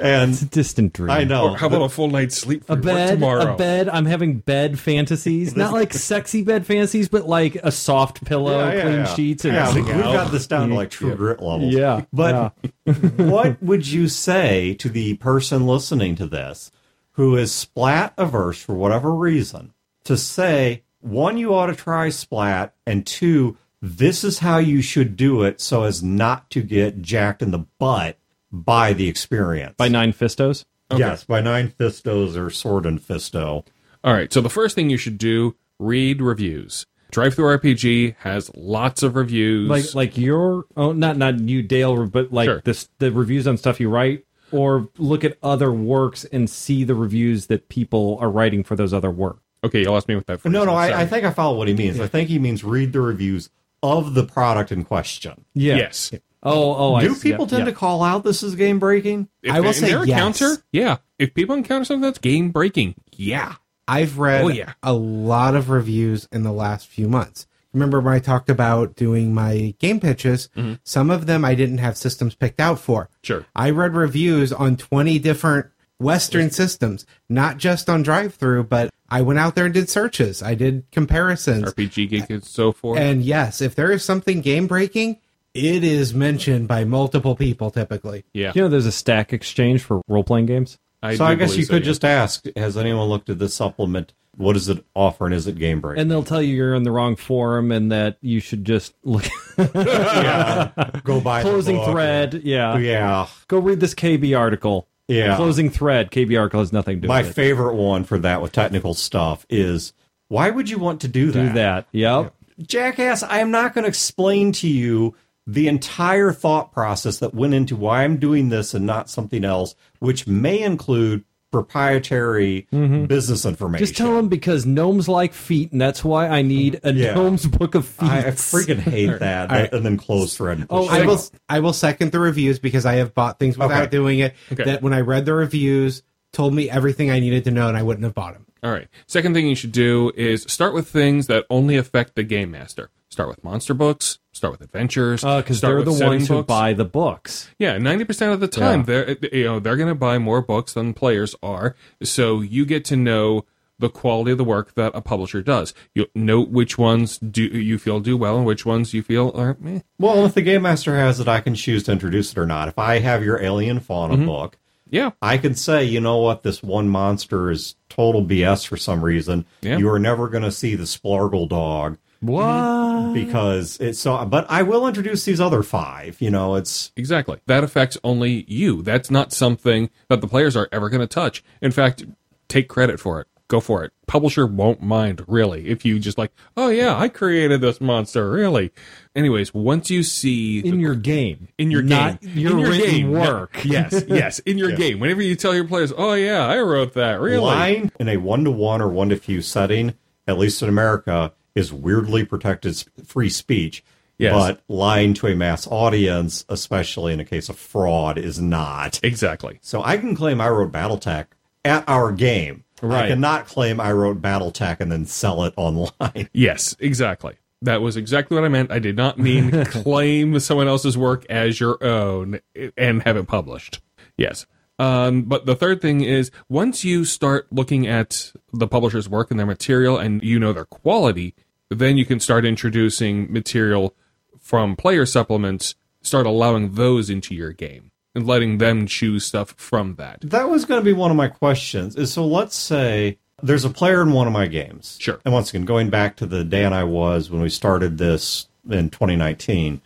Speaker 1: And
Speaker 3: It's a distant dream.
Speaker 1: I know.
Speaker 4: Or how about a full night's sleep for
Speaker 3: A bed,
Speaker 4: tomorrow?
Speaker 3: a bed. I'm having bed fantasies, not like <laughs> sexy bed fantasies, but like a soft pillow,
Speaker 1: Yeah, yeah,
Speaker 3: clean
Speaker 1: yeah.
Speaker 3: sheets, and
Speaker 1: yeah, we-
Speaker 3: everything
Speaker 1: we've
Speaker 3: else.
Speaker 1: got this down to like true grit levels.
Speaker 3: Yeah,
Speaker 1: But <laughs> what would you say to the person listening to this who is splat averse for whatever reason to say, one, you ought to try splat, and two, this is how you should do it so as not to get jacked in the butt by the experience?
Speaker 3: by nine fistos.
Speaker 1: Yes, by nine fistos or sword and fisto.
Speaker 4: All right. So the first thing you should do: read reviews. DriveThruRPG has lots of reviews.
Speaker 3: like like your oh not not you Dale but like
Speaker 4: Sure.
Speaker 3: this the reviews on stuff you write or look at other works and see the reviews that people are writing for those other works.
Speaker 4: okay, you'll ask me what that.
Speaker 1: No, no, I, I think I follow what he means. I think he means read the reviews of the product in question.
Speaker 3: Yeah.
Speaker 4: yes.
Speaker 3: Oh oh. I
Speaker 1: Do
Speaker 3: see.
Speaker 1: people
Speaker 3: Yeah,
Speaker 1: tend
Speaker 3: yeah.
Speaker 1: to call out this is game breaking?
Speaker 4: If
Speaker 2: I will say
Speaker 4: their
Speaker 2: yes.
Speaker 4: encounter, yeah. If people encounter something that's game breaking, yeah.
Speaker 2: I've read
Speaker 4: Oh, yeah.
Speaker 2: a lot of reviews in the last few months. Remember when I talked about doing my game pitches? Mm-hmm. Some of them I didn't have systems picked out for.
Speaker 4: Sure.
Speaker 2: I read reviews on 20 different Western systems, not just on drive through, but I went out there and did searches. I did comparisons.
Speaker 4: RPG geek and so forth.
Speaker 2: And yes, if there is something game breaking, it is mentioned by multiple people typically.
Speaker 4: yeah.
Speaker 3: You know, there's a stack exchange for role playing games.
Speaker 4: I
Speaker 1: so I guess you
Speaker 4: so,
Speaker 1: could
Speaker 4: yeah.
Speaker 1: just ask: Has anyone looked at this supplement? What does it offer, and is it game breaking?
Speaker 3: And they'll tell you you're in the wrong forum and that you should just look <laughs>
Speaker 1: yeah, go buy the
Speaker 3: closing
Speaker 1: book.
Speaker 3: thread. Yeah.
Speaker 1: Yeah,
Speaker 3: Go read this KB article.
Speaker 1: Yeah.
Speaker 3: Closing thread. KB article has nothing to do
Speaker 1: my
Speaker 3: with it.
Speaker 1: favorite one for that with technical stuff is why would you want to do that?
Speaker 3: Do that. Yep.
Speaker 1: Jackass, I am not going to explain to you the entire thought process that went into why I'm doing this and not something else, which may include proprietary mm-hmm. business information.
Speaker 3: Just tell them because gnomes like feet, and that's why I need a
Speaker 1: Yeah.
Speaker 3: gnome's book of feet.
Speaker 1: I, I freaking hate that.
Speaker 2: right.
Speaker 1: And then close thread. and
Speaker 2: Oh, I will. I will second the reviews because I have bought things without
Speaker 1: Okay.
Speaker 2: doing it.
Speaker 4: Okay.
Speaker 2: That when I read the reviews, told me everything I needed to know, and I wouldn't have bought them.
Speaker 4: All right. Second thing you should do is start with things that only affect the game master. Start with monster books. Start with adventures.
Speaker 3: because
Speaker 4: start
Speaker 3: Uh, they're the ones who
Speaker 4: books.
Speaker 3: buy the books.
Speaker 4: Yeah, ninety percent of the time
Speaker 3: Yeah.
Speaker 4: they're you know they're going to buy more books than players are. So you get to know the quality of the work that a publisher does. You know which ones do you feel do well and which ones you feel are. Eh.
Speaker 1: Well, if the game master has it, I can choose to introduce it or not. If I have your Alien Fauna book,
Speaker 4: Yeah,
Speaker 1: I can say, you know what, this one monster is total BS for some reason.
Speaker 4: Yeah.
Speaker 1: You are never going to see the Splargle dog
Speaker 3: What?
Speaker 1: because it's so. But I will introduce these other five. You know, it's
Speaker 4: exactly. That affects only you. That's not something that the players are ever going to touch. In fact, take credit for it. Go for it. Publisher won't mind really if you just like, oh yeah, I created this monster. Really. Anyways, once you see
Speaker 3: in your game.
Speaker 4: in your
Speaker 3: not
Speaker 4: game,
Speaker 3: your
Speaker 4: in your game.
Speaker 3: work. <laughs>
Speaker 4: yes, yes, in your game. Whenever you tell your players, "Oh yeah, I wrote that," really,
Speaker 1: line in a one to one or one to few setting, at least in America, is weirdly protected free speech.
Speaker 4: Yes.
Speaker 1: But lying to a mass audience, especially in a case of fraud, is not.
Speaker 4: exactly.
Speaker 1: So I can claim I wrote BattleTech at our game. I
Speaker 3: Right.
Speaker 1: cannot claim I wrote BattleTech and then sell it <laughs> online.
Speaker 4: Yes, exactly. That was exactly what I meant. I did not mean <laughs> claim someone else's work as your own and have it published. Yes. Um, but the third thing is once you start looking at the publisher's work and their material and you know their quality, then you can start introducing material from player supplements, start allowing those into your game and letting them choose stuff from that.
Speaker 1: That was going to be one of my questions. Is so let's say there's a player in one of my games.
Speaker 4: Sure.
Speaker 1: And once again, going back to the Dan I was when we started this in 2019,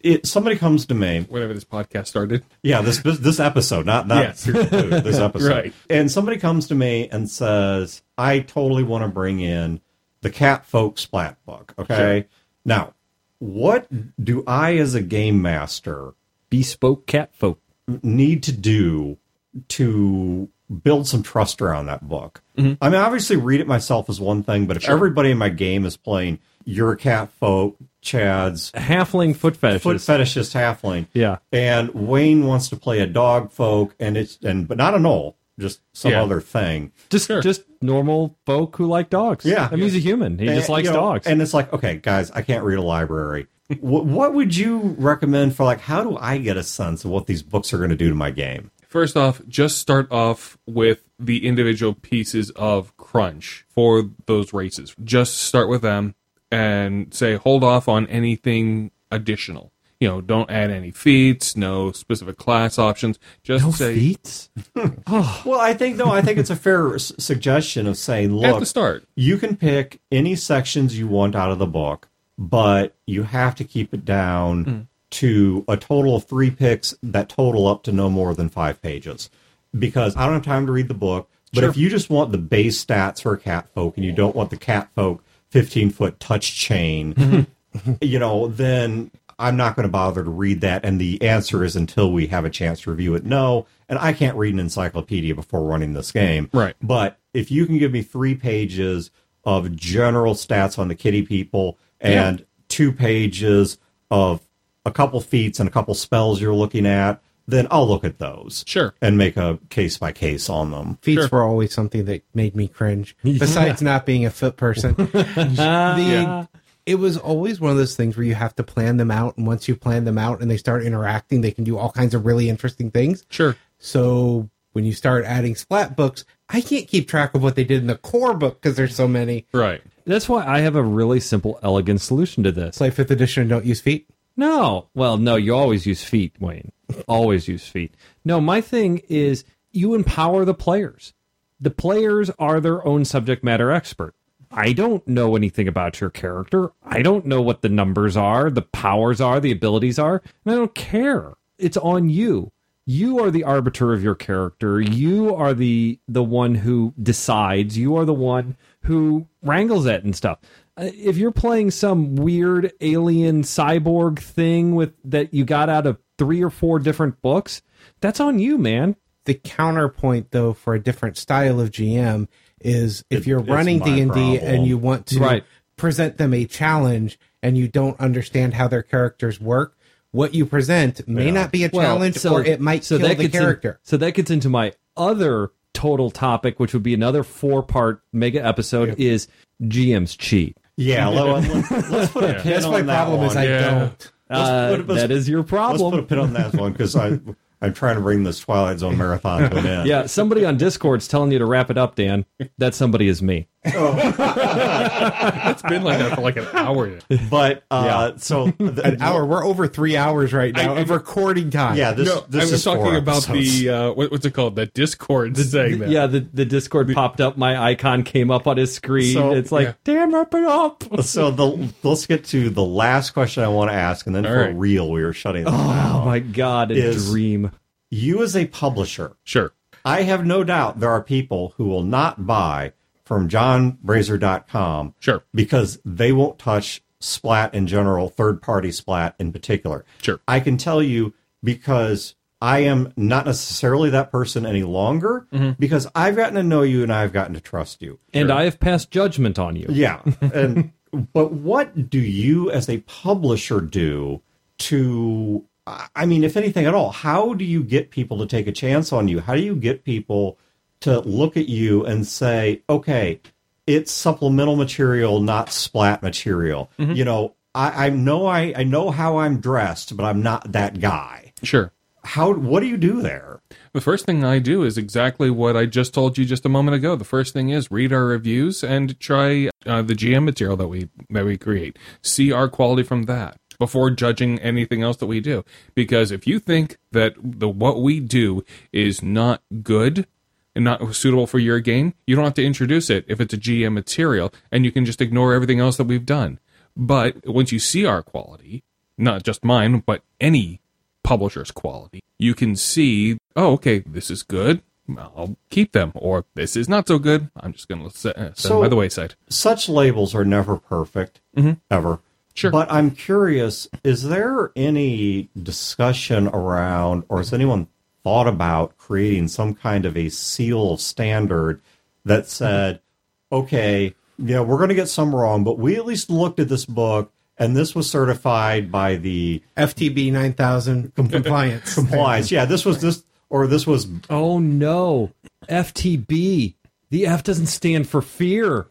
Speaker 1: it somebody comes to me.
Speaker 4: Whenever this podcast started.
Speaker 1: Yeah, this this, episode, not not
Speaker 4: Yes.
Speaker 1: This <laughs> episode.
Speaker 4: Right.
Speaker 1: And somebody comes to me and says, "I totally want to bring in the Cat Folk Splat book." Okay. Now, what do I, as a game master,
Speaker 3: Bespoke cat folk.
Speaker 1: need to do to build some trust around that book.
Speaker 4: Mm-hmm.
Speaker 1: I mean, obviously, read it myself is one thing, but if everybody in my game is playing your cat folk, Chad's
Speaker 3: Halfling foot fetishes.
Speaker 1: foot fetishist halfling,
Speaker 3: Yeah.
Speaker 1: and Wayne wants to play a dog folk, and it's and but not a gnoll, just some
Speaker 4: Yeah.
Speaker 1: other thing.
Speaker 3: Just
Speaker 4: Sure.
Speaker 3: just normal folk who like dogs.
Speaker 1: Yeah.
Speaker 3: I mean, he's a human. He just likes
Speaker 1: you know,
Speaker 3: dogs.
Speaker 1: and it's like, okay, guys, I can't read a library. what, what would you recommend for like? How do I get a sense of what these books are going to do to my game?
Speaker 4: First off, just start off with the individual pieces of crunch for those races. Just start with them and say hold off on anything additional. You know, don't add any feats, no specific class options. Just
Speaker 3: No
Speaker 4: say
Speaker 3: feats. <laughs>
Speaker 1: Well, I think no, I think it's a fair s- suggestion of saying, look,
Speaker 4: at
Speaker 1: look,
Speaker 4: the start.
Speaker 1: you can pick any sections you want out of the book, but you have to keep it down
Speaker 4: Hmm.
Speaker 1: to a total of three picks that total up to no more than five pages. Because I don't have time to read the book, but if you just want the base stats for cat folk and you don't want the cat folk 15 foot touch chain, <laughs> you know, then I'm not going to bother to read that. And the answer is until we have a chance to review it, no. And I can't read an encyclopedia before running this game.
Speaker 4: Right.
Speaker 1: But if you can give me three pages of general stats on the kitty people and two pages of a couple feats and a couple spells you're looking at, then I'll look at those.
Speaker 4: Sure.
Speaker 1: And make a case by case on them.
Speaker 2: Feats
Speaker 4: Sure.
Speaker 2: were always something that made me cringe. <laughs> Besides not being a foot person, <laughs> the it was always one of those things where you have to plan them out, and once you plan them out and they start interacting, they can do all kinds of really interesting things.
Speaker 4: Sure.
Speaker 2: So when you start adding splat books, I can't keep track of what they did in the core book because there's so many.
Speaker 4: Right.
Speaker 3: That's why I have a really simple, elegant solution to this.
Speaker 2: Play fifth edition and don't use feet.
Speaker 3: No. Well, no, you always use feet, Wayne. always use feet. No, my thing is you empower the players. The players are their own subject matter expert. I don't know anything about your character. I don't know what the numbers are, the powers are, the abilities are, and I don't care. It's on you. You are the arbiter of your character. You are the the one who decides. You are the one who wrangles it and stuff. Uh, If you're playing some weird alien cyborg thing with that you got out of three or four different books, that's on you, man.
Speaker 2: The counterpoint, though, for a different style of GM is if
Speaker 1: It-
Speaker 2: you're
Speaker 1: it's
Speaker 2: running D and D and you want to
Speaker 3: Right.
Speaker 2: present them a challenge and you don't understand how their characters work, what you present may
Speaker 1: Yeah.
Speaker 2: not be a
Speaker 3: Well,
Speaker 2: challenge
Speaker 3: so-
Speaker 2: or it might kill the
Speaker 3: gets in-
Speaker 2: character.
Speaker 3: so that gets into my other total topic, which would be another four part mega episode, is GM's cheat.
Speaker 1: Yeah, let, us <laughs> let's put a pin
Speaker 2: That's
Speaker 1: on
Speaker 2: my
Speaker 1: that
Speaker 2: problem
Speaker 1: one.
Speaker 2: is I
Speaker 4: Yeah.
Speaker 2: don't.
Speaker 3: Uh,
Speaker 1: put- let's-
Speaker 3: that is your problem.
Speaker 1: Let's put a
Speaker 3: problem.
Speaker 1: pin on that one because I I'm trying to bring this Twilight Zone marathon to an end. <laughs>
Speaker 3: Yeah, somebody on Discord's telling you to wrap it up, Dan. That somebody is me. <laughs>
Speaker 4: It's been like that for like an hour.
Speaker 1: But uh, so <laughs> the,
Speaker 2: An hour. We're over three hours right now
Speaker 4: I-
Speaker 2: of recording time.
Speaker 1: Yeah, this
Speaker 4: no,
Speaker 1: this
Speaker 4: I
Speaker 1: is
Speaker 4: was talking about
Speaker 1: episodes.
Speaker 4: the uh, what, what's it called? The Discord saying that.
Speaker 3: Yeah, the, the Discord popped up. My icon came up on his screen.
Speaker 1: So-
Speaker 3: it's like,
Speaker 4: yeah.
Speaker 3: damn, wrap it up. <laughs>
Speaker 1: So the let's get to the last question I want to ask, and then
Speaker 4: All
Speaker 1: for
Speaker 4: right.
Speaker 1: real, we are shutting
Speaker 3: Oh
Speaker 1: down.
Speaker 3: my god, a
Speaker 1: Is-
Speaker 3: dream.
Speaker 1: You as a publisher,
Speaker 4: Sure.
Speaker 1: I have no doubt there are people who will not buy from jonbrazer.com
Speaker 4: Sure.
Speaker 1: because they won't touch Splat in general, third party Splat in particular.
Speaker 4: Sure.
Speaker 1: I can tell you because I am not necessarily that person any longer
Speaker 4: Mm-hmm.
Speaker 1: because I've gotten to know you and I've gotten to trust you.
Speaker 3: And I have passed judgment on you.
Speaker 1: Yeah. <laughs> And but what do you as a publisher do to I mean if anything at all, how do you get people to take a chance on you? How do you get people to look at you and say, "Okay, it's supplemental material, not splat material." You know, I, I know I, I know how I'm dressed, but I'm not that guy.
Speaker 4: Sure.
Speaker 1: How what do you do there?
Speaker 4: The first thing I do is exactly what I just told you just a moment ago. The first thing is read our reviews and try uh, the GM material that we that we create. See our quality from that before judging anything else that we do. Because if you think that the what we do is not good and not suitable for your game, you don't have to introduce it if it's a GM material, and you can just ignore everything else that we've done. But once you see our quality, not just mine, but any publisher's quality, you can see, oh, okay, this is good. I'll keep them, or this is not so good. I'm just going to set, set
Speaker 1: So-
Speaker 4: by the wayside.
Speaker 1: such labels are never perfect mm-hmm. ever
Speaker 4: Sure.
Speaker 1: but i'm curious is there any discussion around or has anyone thought about creating some kind of a seal standard that said okay yeah we're going to get some wrong but we at least looked at this book and this was certified by the
Speaker 2: FTB 9000 <laughs> compliance.
Speaker 1: compliance yeah this was this or this was
Speaker 3: Oh no. FTB. The F doesn't stand for fear.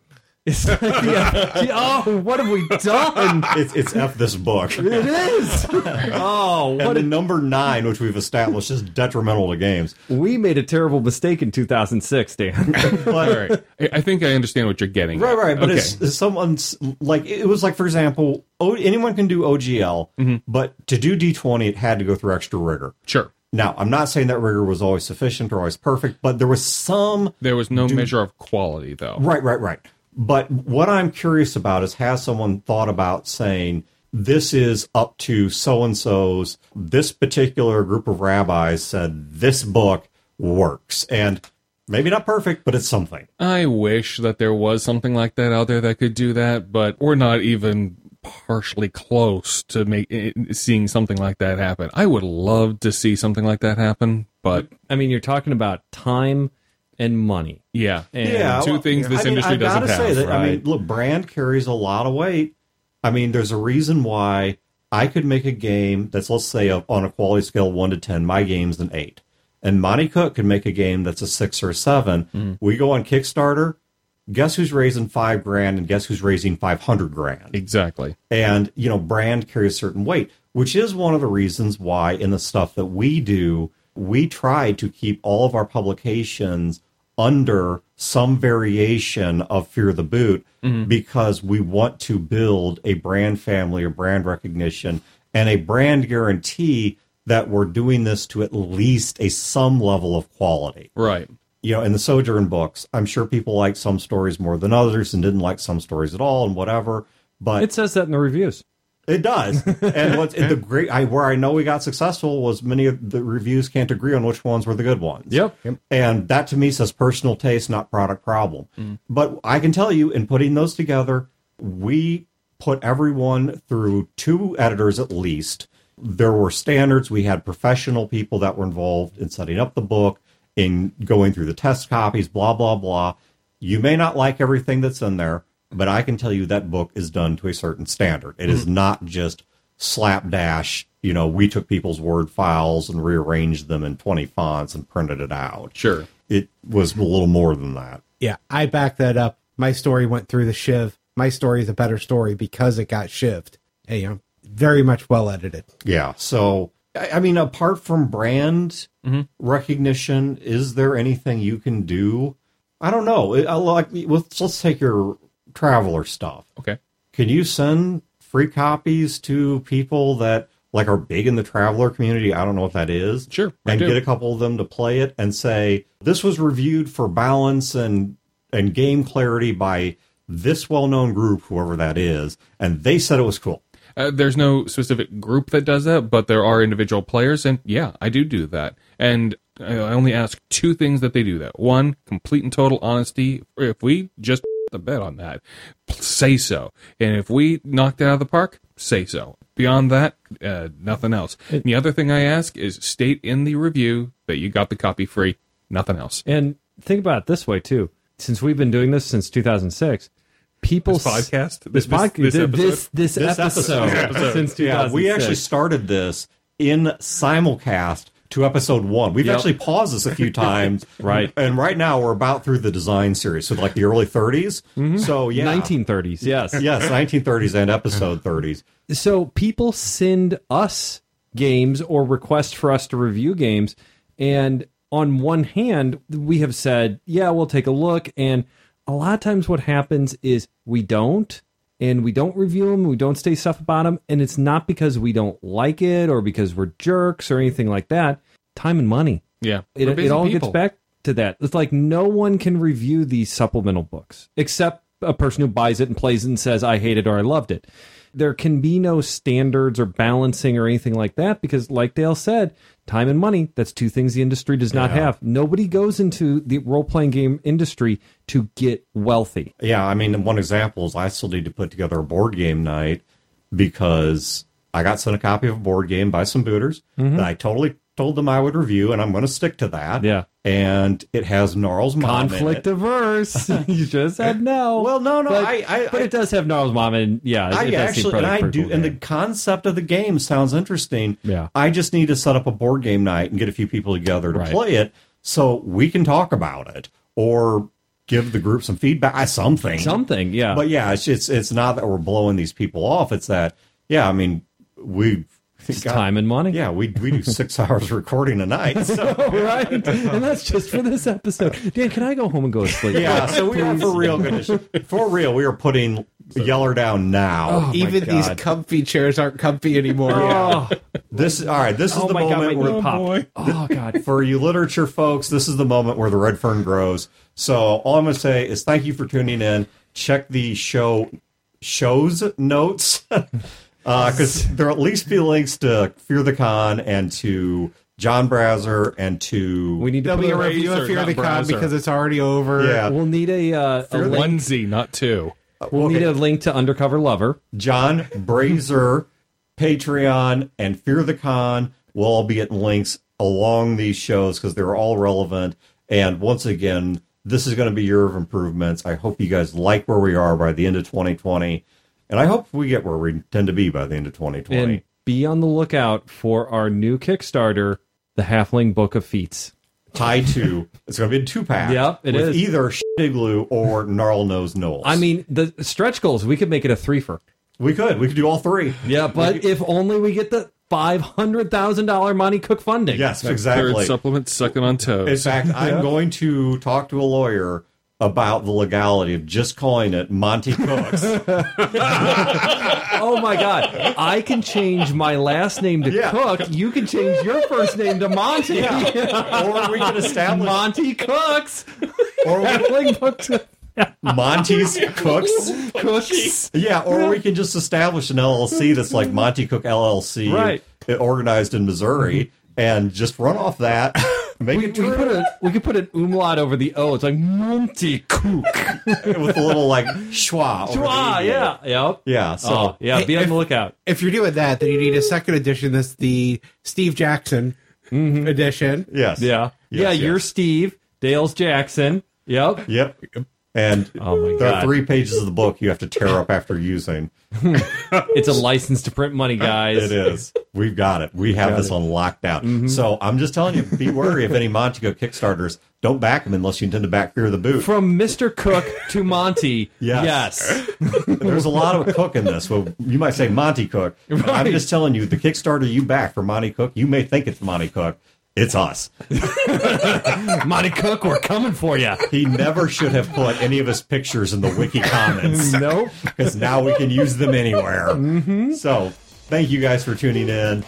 Speaker 3: It's like the <laughs> Oh, what have we done?
Speaker 1: It's, it's F this book.
Speaker 3: It is. Oh,
Speaker 1: And
Speaker 3: what
Speaker 1: the
Speaker 3: a,
Speaker 1: number nine, which we've established, is detrimental to games.
Speaker 3: we made a terrible mistake in 2006, Dan. <laughs>
Speaker 1: But,
Speaker 4: All right. I I think I understand what you're getting.
Speaker 1: Right,
Speaker 4: at.
Speaker 1: right. But
Speaker 4: okay.
Speaker 1: it's, it's someone's like it was like, for example, o, anyone can do OGL,
Speaker 4: Mm-hmm.
Speaker 1: but to do D20, it had to go through extra rigor.
Speaker 4: sure.
Speaker 1: Now, I'm not saying that rigor was always sufficient or always perfect, but there was some.
Speaker 4: There was no measure of quality, though.
Speaker 1: Right, right, right. But what I'm curious about is has someone thought about saying this is up to so and so's? This particular group of rabbis said this book works, and maybe not perfect, but it's something.
Speaker 4: I wish that there was something like that out there that could do that, but we're not even partially close to make seeing something like that happen. I would love to see something like that happen, but
Speaker 3: I mean, you're talking about time and money.
Speaker 4: yeah,
Speaker 3: And
Speaker 4: two
Speaker 1: well,
Speaker 4: things this
Speaker 1: I mean,
Speaker 4: industry
Speaker 1: I gotta
Speaker 4: doesn't
Speaker 1: say
Speaker 4: have.
Speaker 1: that. I mean, look, brand carries a lot of weight. I mean, there's a reason why I could make a game that's let's say a, on a quality scale of one to ten. My game's an eight, and Monte Cook could make a game that's a six or a 7
Speaker 4: Mm-hmm.
Speaker 1: We go on Kickstarter. Guess who's raising five grand, and guess who's raising five hundred grand?
Speaker 4: exactly.
Speaker 1: and you know brand carries a certain weight which is one of the reasons why in the stuff that we do we try to keep all of our publications under some variation of fear the boot mm-hmm. because we want to build a brand family or brand recognition and a brand guarantee that we're doing this to at least a some level of quality
Speaker 4: Right.
Speaker 1: you know, in the Sojourn books, I'm sure people liked some stories more than others and didn't like some stories at all and whatever. But
Speaker 3: It says that in the reviews.
Speaker 1: It does. and what's <laughs> the great I where I know we got successful was many of the reviews can't agree on which ones were the good ones.
Speaker 3: Yep.
Speaker 1: And that to me says personal taste, not product problem. Mm. But I can tell you, in putting those together, we put everyone through two editors at least. There were standards. We had professional people that were involved in setting up the book, in going through the test copies, blah, blah, blah. You may not like everything that's in there, but I can tell you that book is done to a certain standard. It is mm-hmm. not just slapdash. You know, we took people's Word files and rearranged them in 20 fonts and printed it out
Speaker 4: Sure.
Speaker 1: it was a little more than that.
Speaker 2: Yeah, I back that up. My story went through the shiv. My story is a better story because it got shivved. Hey, you know, very much well edited.
Speaker 1: Yeah. So, I I mean, apart from brand mm-hmm. recognition, is there anything you can do? I don't know. I like let's let's take your Traveller stuff.
Speaker 4: Okay.
Speaker 1: Can you send free copies to people that like are big in the Traveller community? I don't know what that is.
Speaker 4: Sure,
Speaker 1: and get a couple of them to play it and say this was reviewed for balance and and game clarity by this well-known group, whoever that is, and they said it was cool.
Speaker 4: Uh, there's no specific group that does that, but there are individual players, and yeah, I do do that. And I I only ask two things that they do that. One, complete and total honesty. If we just the bet on that, say so. And if we knocked it out of the park, say so. Beyond that, uh, nothing else. And the other thing I ask is state in the review that you got the copy free. Nothing else.
Speaker 3: And think about it this way too. Since we've been doing this since 2006, people
Speaker 4: This podcast?
Speaker 3: this
Speaker 4: This-
Speaker 3: podcast,
Speaker 4: this episode?
Speaker 3: this this,
Speaker 1: This
Speaker 3: episode,
Speaker 1: episode.
Speaker 3: since 2006.
Speaker 1: Yeah, we actually started this in simulcast to episode one. We've
Speaker 3: Yep.
Speaker 1: actually paused this a few <laughs> times,
Speaker 3: Right.
Speaker 1: And right now we're about through the design series, so like the early 30s. Mm-hmm. So yeah,
Speaker 3: 1930s. Yes. <laughs>
Speaker 1: yes, 1930s and episode 30s.
Speaker 3: so people send us games or request for us to review games and on one hand we have said yeah we'll take a look and a lot of times what happens is we don't and we don't review them we don't say stuff about them and it's not because we don't like it or because we're jerks or anything like that time and money
Speaker 4: Yeah.
Speaker 3: it, it all
Speaker 4: people.
Speaker 3: gets back to that. It's like no one can review these supplemental books except a person who buys it and plays it and says, I hate it or I loved it. There can be no standards or balancing or anything like that because, like Dale said, time and money, that's two things the industry does not
Speaker 1: Yeah.
Speaker 3: have. Nobody goes into the role playing game industry to get wealthy.
Speaker 1: Yeah, I mean, one example is I still need to put together a board game night because I got sent a copy of a board game by some booters mm-hmm. that I totally told them I would review, and I'm going to stick to that.
Speaker 3: Yeah.
Speaker 1: and it has Gnarl's mom in
Speaker 3: Conflict averse. <laughs> you just said no.
Speaker 1: Well, no, no,
Speaker 3: but,
Speaker 1: I- I-
Speaker 3: but it does have Gnarl's mom, and yeah,
Speaker 1: I actually, and I do,
Speaker 3: cool
Speaker 1: and the concept of the game sounds interesting.
Speaker 3: Yeah.
Speaker 1: I just need to set up a board game night and get a few people together to
Speaker 3: Right.
Speaker 1: play it so we can talk about it. Or give the group some feedback, uh, something,
Speaker 3: Something, yeah.
Speaker 1: But yeah, it's it's it's not that we're blowing these people off. It's that yeah, I mean we
Speaker 3: It's time and money.
Speaker 1: Yeah, we we do six <laughs> hours recording a night. So.
Speaker 3: right? And that's just for this episode. Dan, can I go home and go to sleep?
Speaker 1: Yeah, so we are for real gonna for real. We are putting Yeller down now.
Speaker 3: Oh,
Speaker 2: Even these comfy chairs aren't comfy anymore.
Speaker 3: Oh,
Speaker 1: This all right. This is
Speaker 3: oh
Speaker 1: the
Speaker 3: my god, my
Speaker 1: moment
Speaker 3: knee
Speaker 1: where oh,
Speaker 3: popped. <laughs> Oh god.
Speaker 1: for you literature folks, this is the moment where the red fern grows. So all I'm going to say is thank you for tuning in. Check the show shows notes <laughs> because there will at least be links to Fear the Con and to Jon Brazer and to
Speaker 3: We need to
Speaker 2: There'll
Speaker 3: put
Speaker 2: be a
Speaker 3: a,
Speaker 2: review
Speaker 4: Razor,
Speaker 2: of Fear
Speaker 4: not
Speaker 2: the Con
Speaker 4: browser.
Speaker 2: because it's already over.
Speaker 1: yeah
Speaker 3: we'll need a, uh, a link,
Speaker 4: Onesie, not two.
Speaker 3: we'll need a link to Undercover Lover.
Speaker 1: Jon Brazer, Patreon, and Fear the Con will all be at links along these shows because they're all relevant. And once again, this is going to be year of improvements. I hope you guys like where we are by the end of 2020, and I hope we get where we intend to be by the end of 2020.
Speaker 3: And be on the lookout for our new Kickstarter, The Halfling Book of Feats.
Speaker 1: Tie two, it's going to be a two pack.
Speaker 3: Yep, it
Speaker 1: with
Speaker 3: is.
Speaker 1: either Igloo or Gnarl Nose Knowles.
Speaker 3: I mean, the stretch goals, we could make it a threefer.
Speaker 1: we could, we could do all three.
Speaker 3: Yeah, but if only we get the $500,000 Monte Cook funding.
Speaker 1: Yes, exactly.
Speaker 4: Third supplement sucking on toes.
Speaker 1: In fact, I'm <laughs> going to talk to a lawyer about the legality of just calling it Monty Cooks.
Speaker 3: Oh my God. I can change my last name to
Speaker 1: Yeah.
Speaker 3: Cook. You can change your first name to Monty.
Speaker 1: or we can establish
Speaker 3: Monty Cooks.
Speaker 1: or we, <laughs>
Speaker 3: Book
Speaker 1: Monty's Cooks.
Speaker 3: Cooks.
Speaker 1: Yeah, or we can just establish an LLC that's like Monty Cook LLC,
Speaker 3: Right.
Speaker 1: organized in Missouri, and just run off that. Make
Speaker 3: We, we
Speaker 1: it true
Speaker 3: put a we could put an umlaut over the O. It's like Monty Cook. <laughs>
Speaker 1: with a little like schwa. over the E.
Speaker 3: yeah, yep.
Speaker 1: yeah. So
Speaker 3: Oh, yeah. Be on
Speaker 2: if-
Speaker 3: the lookout.
Speaker 2: If you're doing that, then you need a second edition. That's the Steve Jackson mm-hmm. edition.
Speaker 1: yes,
Speaker 3: Yeah,
Speaker 1: Yes,
Speaker 3: yeah.
Speaker 1: yes.
Speaker 3: You're Steve. Dale's Jackson. Yep.
Speaker 1: Yep. And
Speaker 3: Oh
Speaker 1: there are three pages of the book you have to tear up after using. <laughs>
Speaker 3: It's a license to print money, guys.
Speaker 1: It is. We've got it. We have this on lockdown. Mm-hmm. So I'm just telling you, be wary of any Montigo Kickstarters. Don't back them unless you intend to back Fear the Boot.
Speaker 3: From Mr. Cook to Monty. <laughs>
Speaker 1: Yes.
Speaker 3: yes. <laughs>
Speaker 1: There's a lot of cook in this. Well, you might say Monte Cook. but I'm just telling you, the Kickstarter you back for Monte Cook, you may think it's Monte Cook. It's us. <laughs>
Speaker 3: Monte Cook, we're coming for you.
Speaker 1: He never should have put any of his pictures in the wiki comments <laughs>
Speaker 3: Nope.
Speaker 1: because now we can use them anywhere. Mm-hmm. So, thank you guys for tuning in.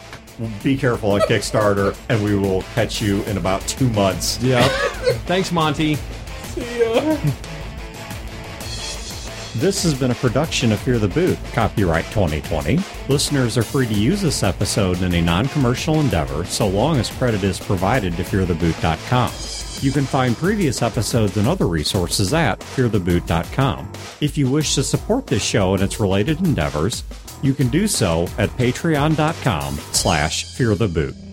Speaker 1: Be careful on Kickstarter, and we will catch you in about two months.
Speaker 3: Yep. Thanks, Monty.
Speaker 1: This has been a production of Fear the Boot, copyright 2020. Listeners are free to use this episode in a non commercial endeavor so long as credit is provided to feartheboot.com. You can find previous episodes and other resources at feartheboot.com. If you wish to support this show and its related endeavors, you can do so at patreon.com slash feartheboot.